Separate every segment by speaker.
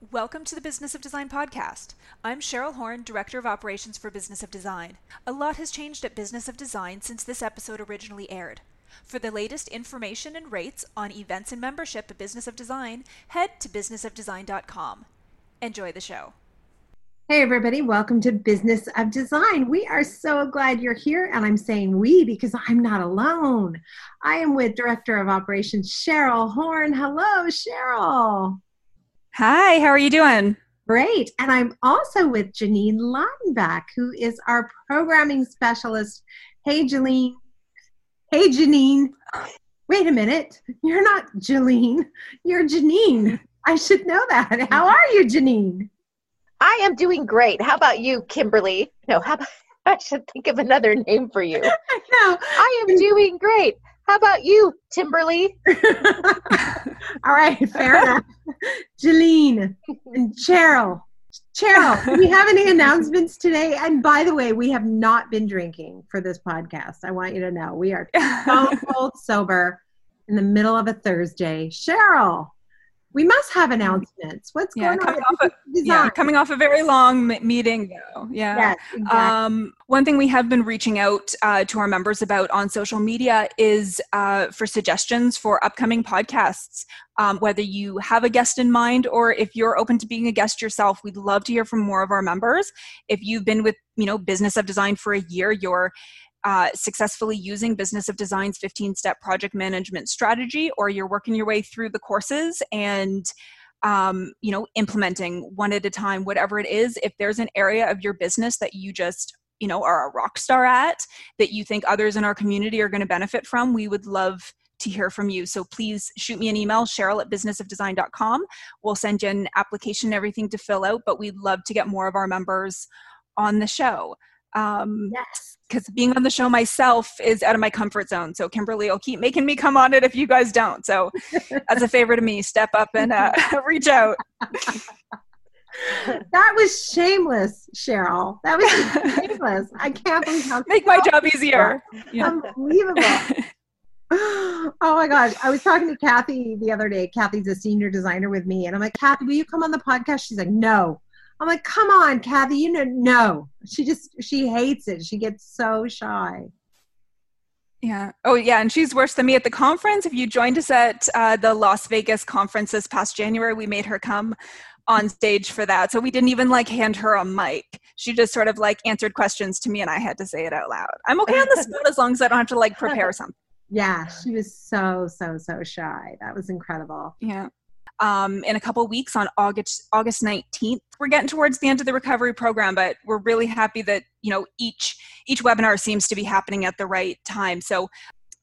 Speaker 1: Welcome to the Business of Design podcast. I'm Cheryl Horn, Director of Operations for Business of Design. A lot has changed at Business of Design since this episode originally aired. For the latest information and rates on events and membership at Business of Design, head to businessofdesign.com. Enjoy the show.
Speaker 2: Hey, everybody, welcome to Business of Design. We are so glad you're here, and I'm saying we because I'm not alone. I am with Director of Operations Cheryl Horn. Hello, Cheryl.
Speaker 1: Hi, how are you doing?
Speaker 2: Great. And I'm also with Janine Lautenbach, who is our programming specialist. Hey, Janine. Hey, Janine. Wait a minute. You're not Jalene. You're Janine. I should know that. How are you, Janine?
Speaker 3: I am doing great. How about you, Kimberly? No, how about I should think of another name for you. I know. I am doing great. How about you, Timberly?
Speaker 2: All right, fair enough. Jeline and Cheryl. Cheryl, do we have any announcements today? And by the way, we have not been drinking for this podcast. I want you to know we are cold sober in the middle of a Thursday. Cheryl, we must have announcements. What's yeah, going
Speaker 1: on? Off a, yeah, coming off a very long meeting, though. Yeah. Yes, exactly. um, one thing we have been reaching out uh, to our members about on social media is uh, for suggestions for upcoming podcasts. Um, whether you have a guest in mind or if you're open to being a guest yourself, we'd love to hear from more of our members. If you've been with, you know, Business of Design for a year, you're uh, successfully using Business of Design's 15 step project management strategy, or you're working your way through the courses and um, you know implementing one at a time whatever it is if there's an area of your business that you just you know are a rock star at that you think others in our community are going to benefit from we would love to hear from you. So please shoot me an email, Cheryl at businessofdesign.com. We'll send you an application, and everything to fill out, but we'd love to get more of our members on the show. Um, yes because being on the show myself is out of my comfort zone. So Kimberly will keep making me come on it if you guys don't. So as a favor to me, step up and uh, reach out.
Speaker 2: that was shameless, Cheryl. That was shameless. I can't believe how
Speaker 1: make my job easier.
Speaker 2: Yeah. Unbelievable. oh my gosh. I was talking to Kathy the other day. Kathy's a senior designer with me. And I'm like, Kathy, will you come on the podcast? She's like, no. I'm like, come on, Kathy, you know, no. She just she hates it. She gets so shy.
Speaker 1: Yeah. Oh, yeah. And she's worse than me at the conference. If you joined us at uh, the Las Vegas conference this past January, we made her come on stage for that. So we didn't even like hand her a mic. She just sort of like answered questions to me and I had to say it out loud. I'm okay on the spot as long as I don't have to like prepare something.
Speaker 2: Yeah, she was so, so, so shy. That was incredible.
Speaker 1: Yeah um, in a couple weeks on August August 19th. We're getting towards the end of the recovery program, but we're really happy that you know each each webinar seems to be happening at the right time. So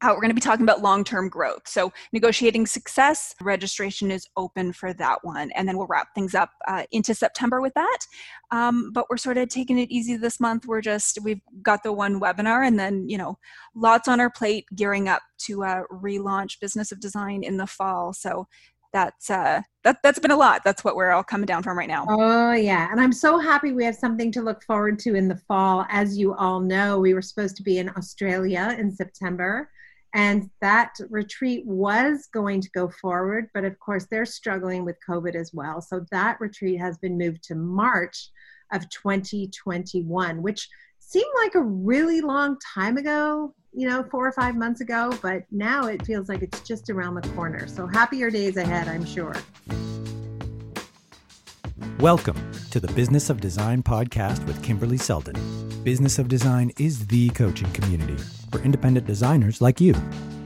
Speaker 1: uh, we're going to be talking about long-term growth. So negotiating success registration is open for that one, and then we'll wrap things up uh, into September with that. Um, but we're sort of taking it easy this month. We're just we've got the one webinar, and then you know lots on our plate, gearing up to uh, relaunch Business of Design in the fall. So that's uh that that's been a lot. That's what we're all coming down from right now.
Speaker 2: Oh yeah. And i'm so happy we have something to look forward to in the fall. As you all know we were supposed to be in australia in september and that retreat was going to go forward but of course they're struggling with covid as well. So that retreat has been moved to march of 2021 which seemed like a really long time ago you know, four or five months ago, but now it feels like it's just around the corner. So happier days ahead, I'm sure.
Speaker 4: Welcome to the Business of Design podcast with Kimberly Seldon. Business of Design is the coaching community for independent designers like you.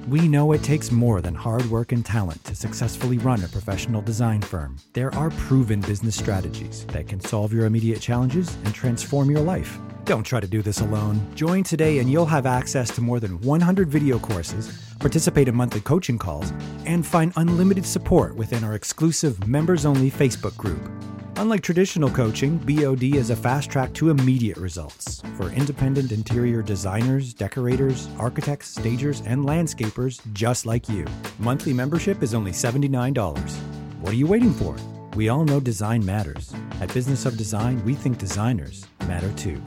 Speaker 4: We know it takes more than hard work and talent to successfully run a professional design firm. There are proven business strategies that can solve your immediate challenges and transform your life. Don't try to do this alone. Join today and you'll have access to more than 100 video courses, participate in monthly coaching calls, and find unlimited support within our exclusive members only Facebook group. Unlike traditional coaching, BOD is a fast track to immediate results for independent interior designers, decorators, architects, stagers, and landscapers just like you. Monthly membership is only $79. What are you waiting for? We all know design matters. At Business of Design, we think designers matter too.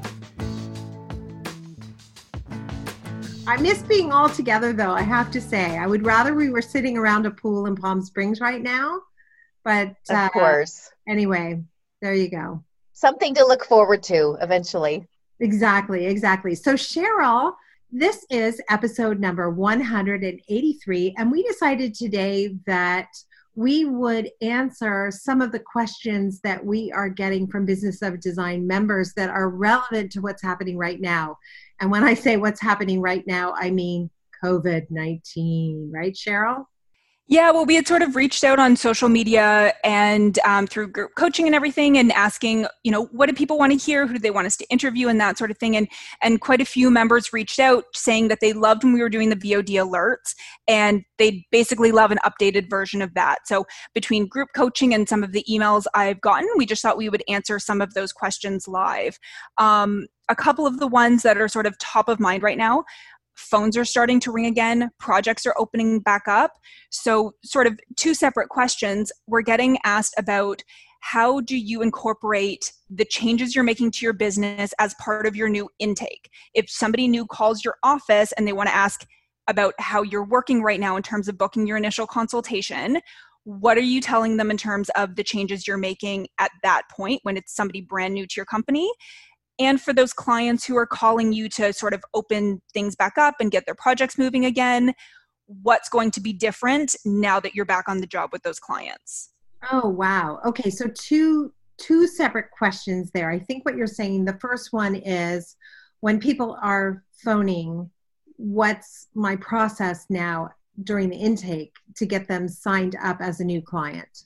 Speaker 2: I miss being all together, though, I have to say. I would rather we were sitting around a pool in Palm Springs right now But
Speaker 3: of uh, course.
Speaker 2: Anyway, there you go.
Speaker 3: Something to look forward to eventually.
Speaker 2: Exactly, exactly. So, Cheryl, this is episode number 183, and we decided today that we would answer some of the questions that we are getting from Business of Design members that are relevant to what's happening right now. And when I say what's happening right now, I mean COVID 19, right, Cheryl?
Speaker 1: Yeah, well, we had sort of reached out on social media and um, through group coaching and everything, and asking, you know, what do people want to hear? Who do they want us to interview, and that sort of thing. And and quite a few members reached out saying that they loved when we were doing the BOD alerts, and they basically love an updated version of that. So between group coaching and some of the emails I've gotten, we just thought we would answer some of those questions live. Um, a couple of the ones that are sort of top of mind right now phones are starting to ring again, projects are opening back up. So, sort of two separate questions. We're getting asked about how do you incorporate the changes you're making to your business as part of your new intake? If somebody new calls your office and they want to ask about how you're working right now in terms of booking your initial consultation, what are you telling them in terms of the changes you're making at that point when it's somebody brand new to your company? And for those clients who are calling you to sort of open things back up and get their projects moving again what's going to be different now that you're back on the job with those clients?
Speaker 2: Oh wow. Okay so two two separate questions there. I think what you're saying the first one is when people are phoning what's my process now during the intake to get them signed up as a new client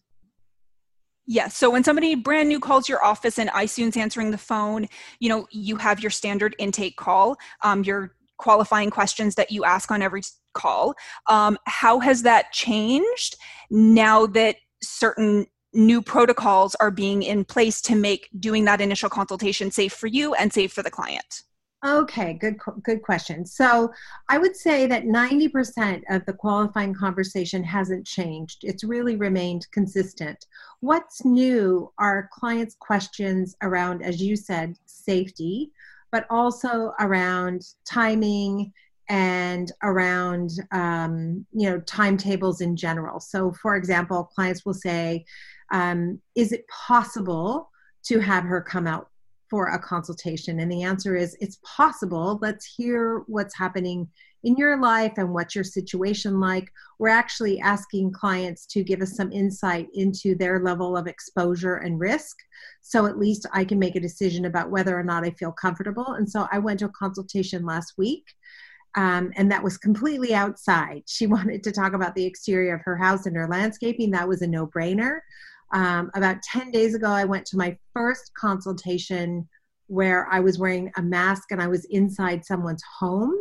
Speaker 1: Yes. So when somebody brand new calls your office and iSoon's answering the phone, you know, you have your standard intake call, um, your qualifying questions that you ask on every call. Um, how has that changed now that certain new protocols are being in place to make doing that initial consultation safe for you and safe for the client?
Speaker 2: Okay, good good question. So, I would say that 90% of the qualifying conversation hasn't changed. It's really remained consistent. What's new are clients' questions around as you said, safety, but also around timing and around um, you know timetables in general. So, for example, clients will say, um, "Is it possible to have her come out for a consultation? And the answer is it's possible. Let's hear what's happening in your life and what's your situation like. We're actually asking clients to give us some insight into their level of exposure and risk. So at least I can make a decision about whether or not I feel comfortable. And so I went to a consultation last week. Um, and that was completely outside. She wanted to talk about the exterior of her house and her landscaping. That was a no brainer. Um, about 10 days ago, I went to my first consultation where I was wearing a mask and I was inside someone's home.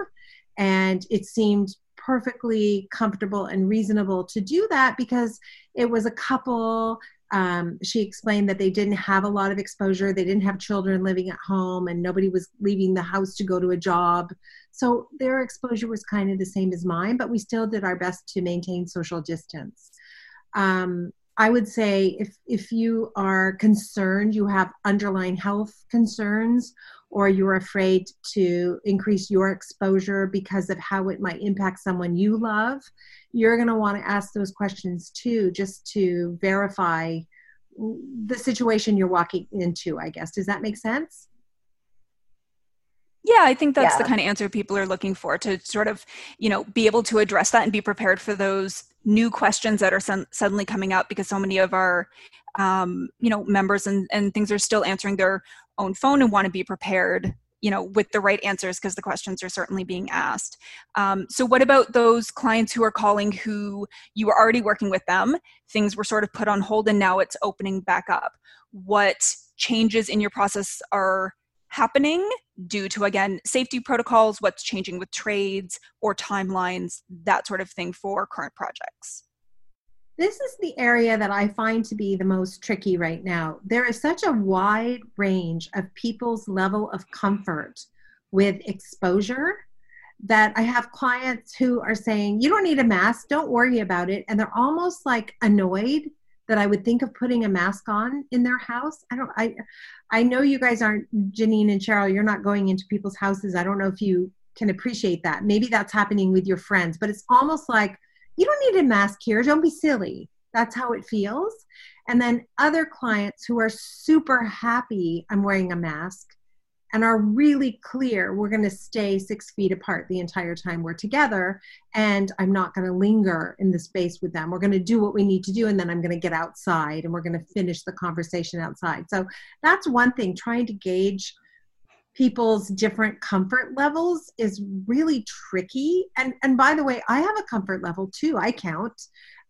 Speaker 2: And it seemed perfectly comfortable and reasonable to do that because it was a couple. Um, she explained that they didn't have a lot of exposure. They didn't have children living at home and nobody was leaving the house to go to a job. So their exposure was kind of the same as mine, but we still did our best to maintain social distance. Um, I would say if if you are concerned, you have underlying health concerns, or you're afraid to increase your exposure because of how it might impact someone you love, you're going to want to ask those questions too, just to verify the situation you're walking into. I guess does that make sense?
Speaker 1: Yeah, I think that's yeah. the kind of answer people are looking for to sort of, you know, be able to address that and be prepared for those new questions that are son- suddenly coming up because so many of our, um, you know, members and, and things are still answering their own phone and want to be prepared, you know, with the right answers because the questions are certainly being asked. Um, so, what about those clients who are calling who you were already working with them? Things were sort of put on hold and now it's opening back up. What changes in your process are happening due to again safety protocols what's changing with trades or timelines that sort of thing for current projects
Speaker 2: this is the area that I find to be the most tricky right now. There is such a wide range of people's level of comfort with exposure that I have clients who are saying, You don't need a mask, don't worry about it. And they're almost like annoyed that I would think of putting a mask on in their house. I don't I I know you guys aren't Janine and Cheryl, you're not going into people's houses. I don't know if you can appreciate that. Maybe that's happening with your friends, but it's almost like you don't need a mask here. Don't be silly. That's how it feels. And then other clients who are super happy I'm wearing a mask and are really clear we're going to stay six feet apart the entire time we're together and i'm not going to linger in the space with them. We're going to do what we need to do and then i'm going to get outside and we're going to finish the conversation outside. So that's one thing trying to gauge people's different comfort levels is really tricky. And and by the way i have a comfort level too i count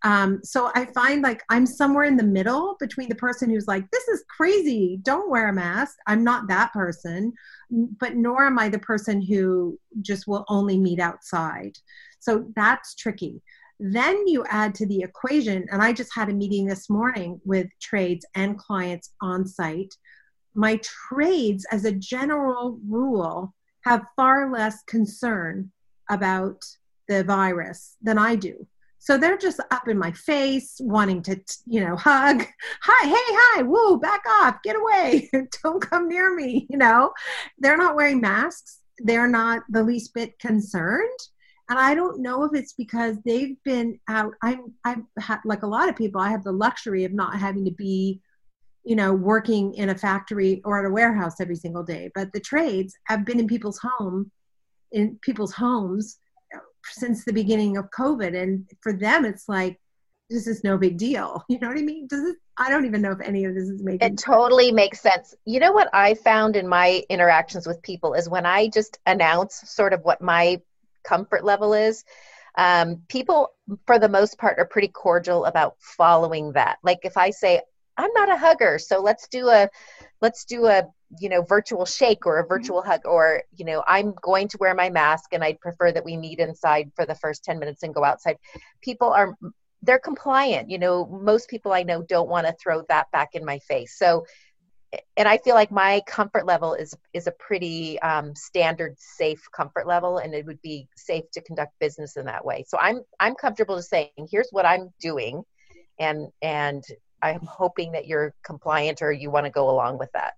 Speaker 2: um, so I find like I'm somewhere in the middle between the person who's like, this is crazy, don't wear a mask. I'm not that person, but nor am I the person who just will only meet outside. So that's tricky. Then you add to the equation, and I just had a meeting this morning with trades and clients on site. My trades, as a general rule, have far less concern about the virus than I do. So they're just up in my face, wanting to, you know, hug. Hi, hey, hi, woo, back off, get away, don't come near me. You know, they're not wearing masks. They're not the least bit concerned. And I don't know if it's because they've been out. I'm, I'm like a lot of people, I have the luxury of not having to be, you know, working in a factory or at a warehouse every single day. But the trades have been in people's home, in people's homes since the beginning of COVID. And for them, it's like, this is no big deal. You know what I mean? Does it, I don't even know if any of this is making
Speaker 3: It totally makes sense. You know what I found in my interactions with people is when I just announce sort of what my comfort level is, um, people for the most part are pretty cordial about following that. Like if I say, I'm not a hugger, so let's do a let's do a you know virtual shake or a mm-hmm. virtual mm-hmm. hug or you know i'm going to wear my mask and i'd prefer that we meet inside for the first 10 minutes and go outside people are they're compliant you know most people i know don't want to throw that back in my face so and i feel like my comfort level is is a pretty um, standard safe comfort level and it would be safe to conduct business in that way so i'm i'm comfortable to saying here's what i'm doing and and i'm hoping that you're compliant or you want to go along with that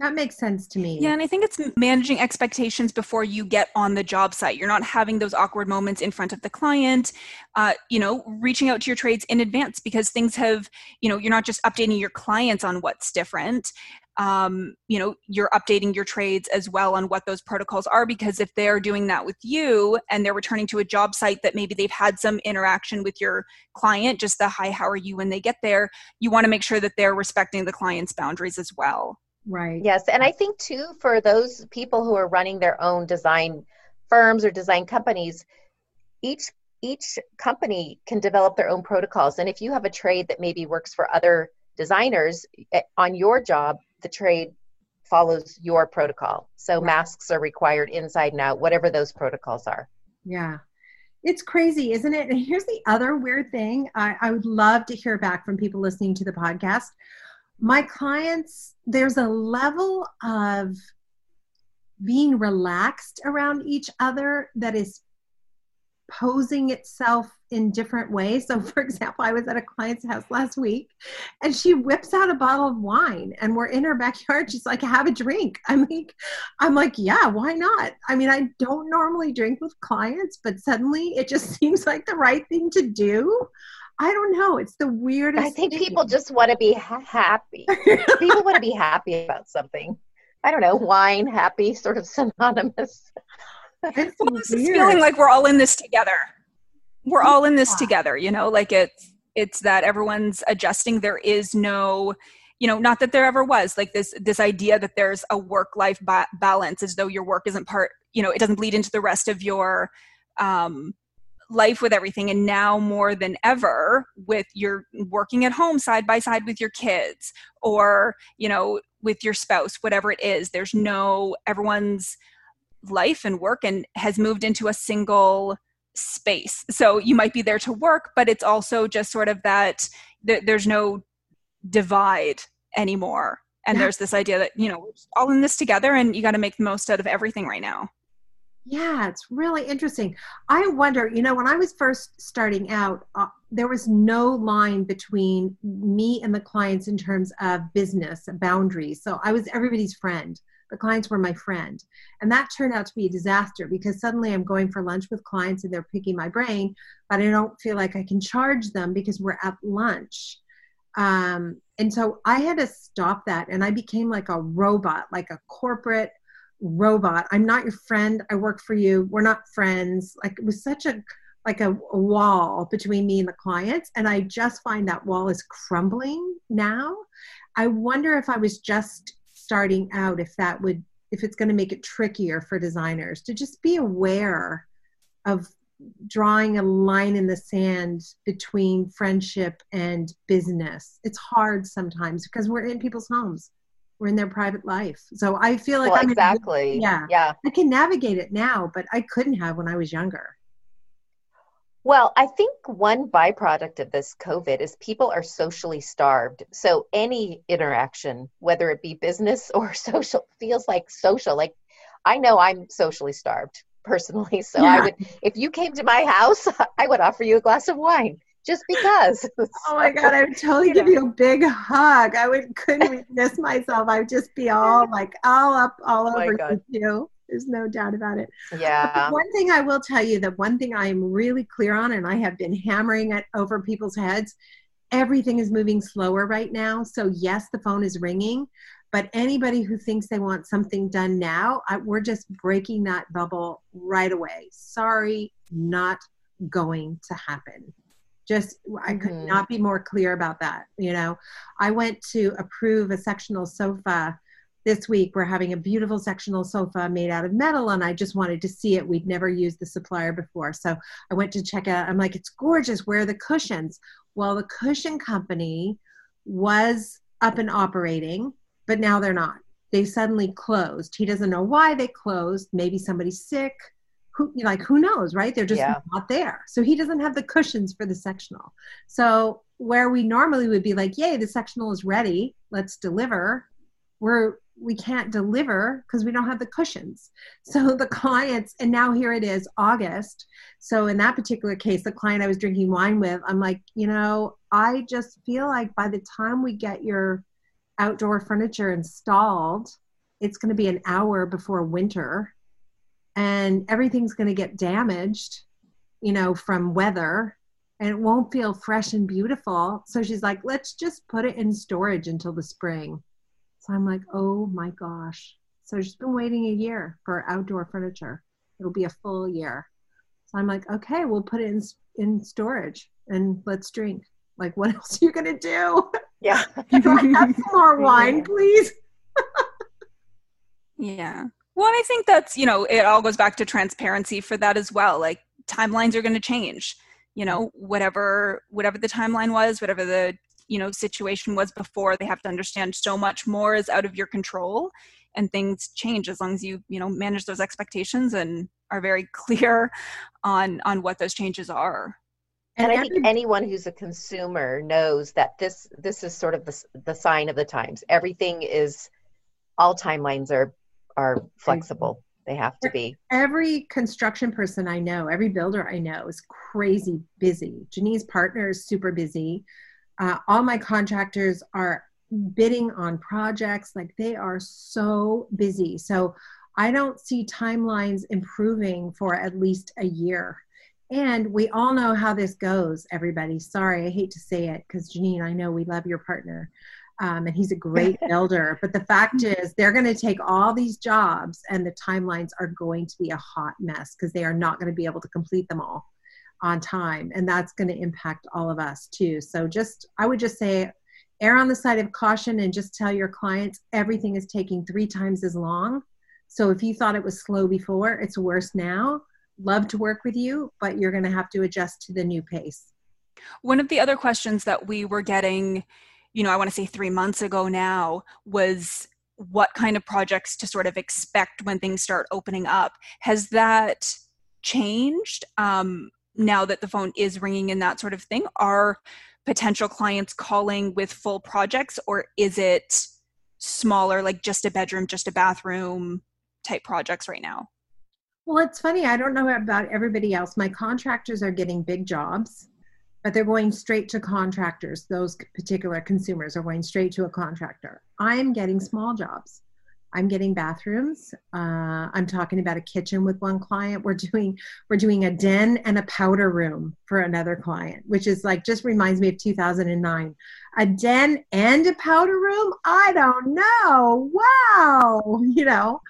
Speaker 2: that makes sense to me.
Speaker 1: Yeah, and I think it's managing expectations before you get on the job site. You're not having those awkward moments in front of the client. Uh, you know, reaching out to your trades in advance because things have, you know, you're not just updating your clients on what's different. Um, you know, you're updating your trades as well on what those protocols are because if they're doing that with you and they're returning to a job site that maybe they've had some interaction with your client, just the hi, how are you when they get there, you want to make sure that they're respecting the client's boundaries as well.
Speaker 2: Right.
Speaker 3: Yes. And I think, too, for those people who are running their own design firms or design companies, each each company can develop their own protocols and if you have a trade that maybe works for other designers eh, on your job the trade follows your protocol so right. masks are required inside and out whatever those protocols are
Speaker 2: yeah it's crazy isn't it and here's the other weird thing I, I would love to hear back from people listening to the podcast my clients, there's a level of being relaxed around each other that is posing itself in different ways. So, for example, I was at a client's house last week and she whips out a bottle of wine and we're in her backyard. She's like, have a drink. I'm like, I'm like, yeah, why not? I mean, I don't normally drink with clients, but suddenly it just seems like the right thing to do. I don't know. It's the weirdest.
Speaker 3: I think thing. people just want to be ha- happy. people want to be happy about something. I don't know. Wine, happy, sort of synonymous.
Speaker 1: It's well, this is feeling like we're all in this together. We're all in this together. You know, like it's it's that everyone's adjusting. There is no you know not that there ever was like this this idea that there's a work life ba- balance as though your work isn't part you know it doesn't bleed into the rest of your um life with everything and now more than ever with your working at home side by side with your kids or you know with your spouse whatever it is. There's no everyone's life and work and has moved into a single space. So you might be there to work but it's also just sort of that th- there's no divide anymore. And yeah. there's this idea that you know we're all in this together and you got to make the most out of everything right now
Speaker 2: yeah, it's really interesting. I wonder, you know, when I was first starting out, uh, there was no line between me and the clients in terms of business boundaries. So I was everybody's friend. the clients were my friend. And that turned out to be a disaster because suddenly I'm going for lunch with clients and they're picking my brain, but I don't feel like I can charge them because we're at lunch. Um, and so I had to stop that and I became like a robot, like a corporate robot. I'm not your friend. I work for you. We're not friends. Like it was such a like a, wall between me and the clients and i just find that wall is crumbling now i wonder if i was just starting out if that would if it's going to make it trickier for designers to just be aware of drawing a line in the sand between friendship and business it's hard sometimes because we're in people's homes we're in their private life so i feel like
Speaker 3: well, I'm exactly
Speaker 2: in, yeah yeah i can navigate it now but i couldn't have when i was younger
Speaker 3: well, I think one byproduct of this COVID is people are socially starved. So any interaction, whether it be business or social, feels like social. Like I know I'm socially starved personally. So yeah. I would, if you came to my house, I would offer you a glass of wine just because.
Speaker 2: oh my God, I would totally you give know. you a big hug. I would couldn't miss myself. I would just be all like all up all oh over you. There's no doubt about it.
Speaker 3: Yeah.
Speaker 2: one thing I will tell you, the one thing I'm really clear on, and I have been hammering it over people's heads, everything is moving slower right now. So, yes, the phone is ringing, but anybody who thinks they want something done now, I, we're just breaking that bubble right away. Sorry, not going to happen. Just, I could mm-hmm. not be more clear about that. You know, I went to approve a sectional sofa this week. We're having a beautiful sectional sofa made out of metal and i just wanted to see it. We'd never used the supplier before. So i went to check out i'm like it's gorgeous. Where are the cushions? Well the cushion company was up and operating but now they're not. They suddenly closed. He doesn't know why they closed. Maybe somebody's sick who like who knows right they're just yeah. not there so he doesn't have the cushions for the sectional so where we normally would be like yay the sectional is ready let's deliver we're we can't deliver because we don't have the cushions. So the clients, and now here it is, August. So in that particular case, the client I was drinking wine with, I'm like, you know, I just feel like by the time we get your outdoor furniture installed, it's going to be an hour before winter and everything's going to get damaged, you know, from weather and it won't feel fresh and beautiful. So she's like, let's just put it in storage until the spring. So I'm like, oh my gosh. So she's been waiting a year for outdoor furniture. It'll be a full year. So I'm like, okay, we'll put it in in storage and let's drink. Like, what else are you gonna do?
Speaker 3: Yeah.
Speaker 2: Can I have some more wine, please?
Speaker 1: yeah. Well, I think that's you know it all goes back to transparency for that as well. Like timelines are going to change. You know, whatever whatever the timeline was, whatever the you know situation was before they have to understand so much more is out of your control and things change as long as you you know manage those expectations and are very clear on on what those changes are
Speaker 3: and i think anyone who's a consumer knows that this this is sort of the, the sign of the times everything is all timelines are are flexible. They have to be.
Speaker 2: every construction person i know every builder i know is crazy busy. Janine's partner is super busy. Uh, all my contractors are bidding on projects. Like they are so busy. So i don't see timelines improving for at least a year. And we all know how this goes everybody. Sorry i hate to say it because janine i know we love your partner um, and he's a great builder. But the fact is they're going to take all these jobs and the timelines are going to be a hot mess because they are not going to be able to complete them all on time. And that's going to impact all of us too. So just i would just say err on the side of caution and just tell your clients everything is taking three times as long. So if you thought it was slow before it's worse now. Love to work with you but you're going to have to adjust to the new pace.
Speaker 1: One of the other questions that we were getting you know i want to say three months ago now was what kind of projects to sort of expect when things start opening up. Has that changed um, now that the phone is ringing and that sort of thing? Are potential clients calling with full projects or is it smaller like just a bedroom just a bathroom type projects right now?
Speaker 2: Well it's funny i don't know about everybody else. My contractors are getting big jobs but they're going straight to contractors those particular consumers are going straight to a contractor i'm getting small jobs I'm getting bathrooms. Uh, I'm talking about a kitchen with one client. We're doing we're doing a den and a powder room for another client, which is like just reminds me of 2009. A den and a powder room? I don't know. Wow, you know.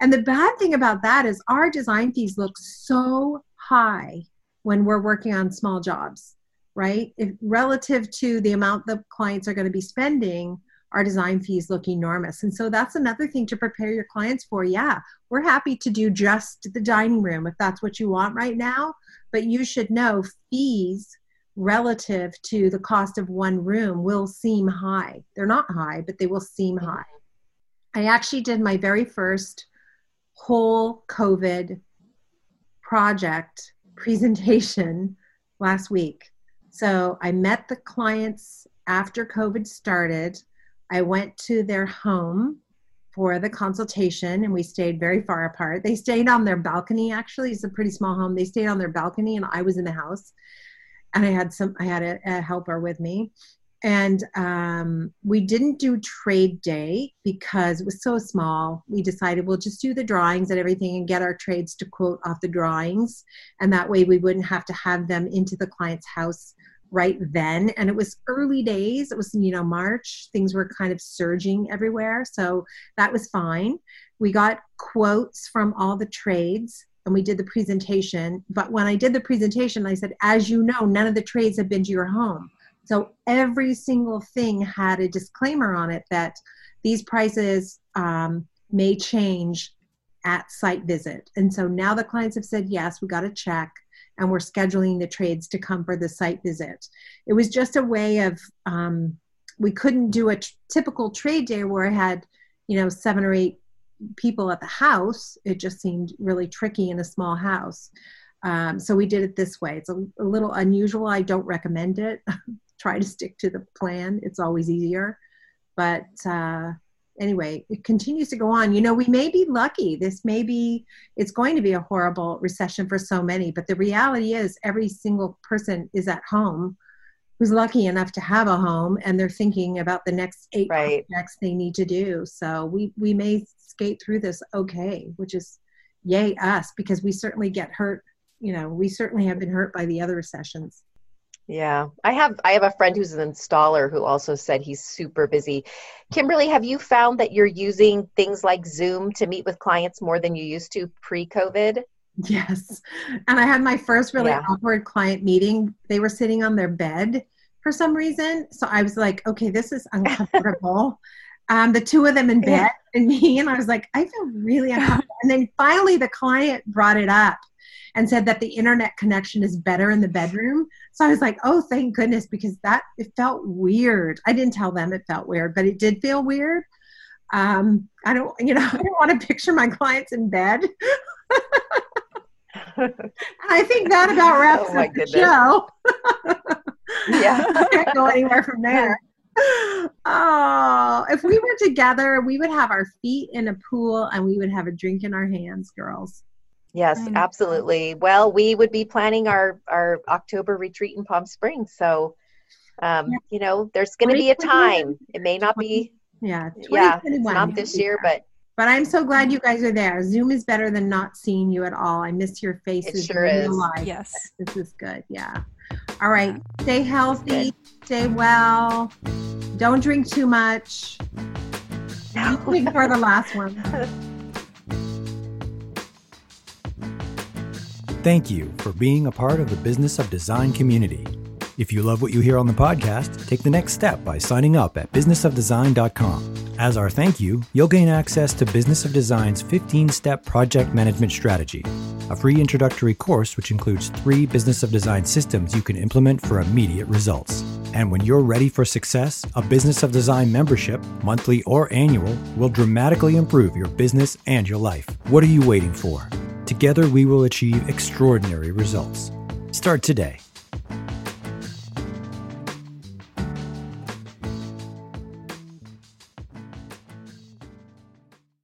Speaker 2: And the bad thing about that is our design fees look so high when we're working on small jobs, right? If relative to the amount the clients are going to be spending, our design fees look enormous. And so that's another thing to prepare your clients for. Yeah, we're happy to do just the dining room if that's what you want right now, but you should know fees relative to the cost of one room will seem high. They're not high, but they will seem high. I actually did my very first whole COVID project presentation last week. So I met the clients after COVID started. I went to their home for the consultation and we stayed very far apart. They stayed on their balcony actually. It's a pretty small home. They stayed on their balcony and I was in the house. And I had some I had a, a helper with me. And um, we didn't do trade day because it was so small. We decided we'll just do the drawings and everything and get our trades to quote off the drawings. And that way we wouldn't have to have them into the client's house right then. And it was early days. It was you know march. Things were kind of surging everywhere. So that was fine. We got quotes from all the trades and we did the presentation. But when i did the presentation i said as you know none of the trades have been to your home so every single thing had a disclaimer on it that these prices um, may change at site visit and so now the clients have said yes we got a check and we're scheduling the trades to come for the site visit. It was just a way of, um, we couldn't do a t- typical trade day where I had, you know, seven or eight people at the house. It just seemed really tricky in a small house. Um, so we did it this way. It's a, a little unusual. I don't recommend it. Try to stick to the plan. It's always easier. But uh, anyway, it continues to go on. You know, we may be lucky. This may be, it's going to be a horrible recession for so many, but the reality is every single person is at home who's lucky enough to have a home and they're thinking about the next eight right. projects they need to do. So we, we may skate through this okay, which is yay us because we certainly get hurt. You know, we certainly have been hurt by the other recessions.
Speaker 3: Yeah, I have I have a friend who's an installer who also said he's super busy. Kimberly, have you found that you're using things like Zoom to meet with clients more than you used to pre-COVID?
Speaker 2: Yes. And I had my first really yeah. awkward client meeting. They were sitting on their bed for some reason. So I was like, okay, this is uncomfortable. um, the two of them in bed yeah. and me, and I was like, I feel really uncomfortable. and then finally the client brought it up and said that the internet connection is better in the bedroom. So I was like, oh, thank goodness, because that it felt weird. I didn't tell them it felt weird, but it did feel weird. Um, I don't, you know, I don't want to picture my clients in bed. I think that about wraps oh up the show.
Speaker 3: yeah,
Speaker 2: I can't go anywhere from there. Oh, if we were together, we would have our feet in a pool and we would have a drink in our hands, girls.
Speaker 3: Yes, absolutely. Well, we would be planning our our October retreat in Palm Springs, so um, you know, there's going to be a time. It may not be.
Speaker 2: Yeah,
Speaker 3: yeah, not this year, but
Speaker 2: but I'm so glad you guys are there. Zoom is better than not seeing you at all. I miss your faces.
Speaker 3: It sure is.
Speaker 1: Life. Yes,
Speaker 2: this is good. Yeah. All right. Stay healthy. Stay well. Don't drink too much. No. for the last one.
Speaker 4: Thank you for being a part of the Business of Design community. If you love what you hear on the podcast, take the next step by signing up at businessofdesign.com. As our thank you, you'll gain access to Business of Design's 15 step project management strategy, a free introductory course which includes three Business of Design systems you can implement for immediate results. And when you're ready for success, a Business of Design membership, monthly or annual, will dramatically improve your business and your life. What are you waiting for? Together, we will achieve extraordinary results. Start today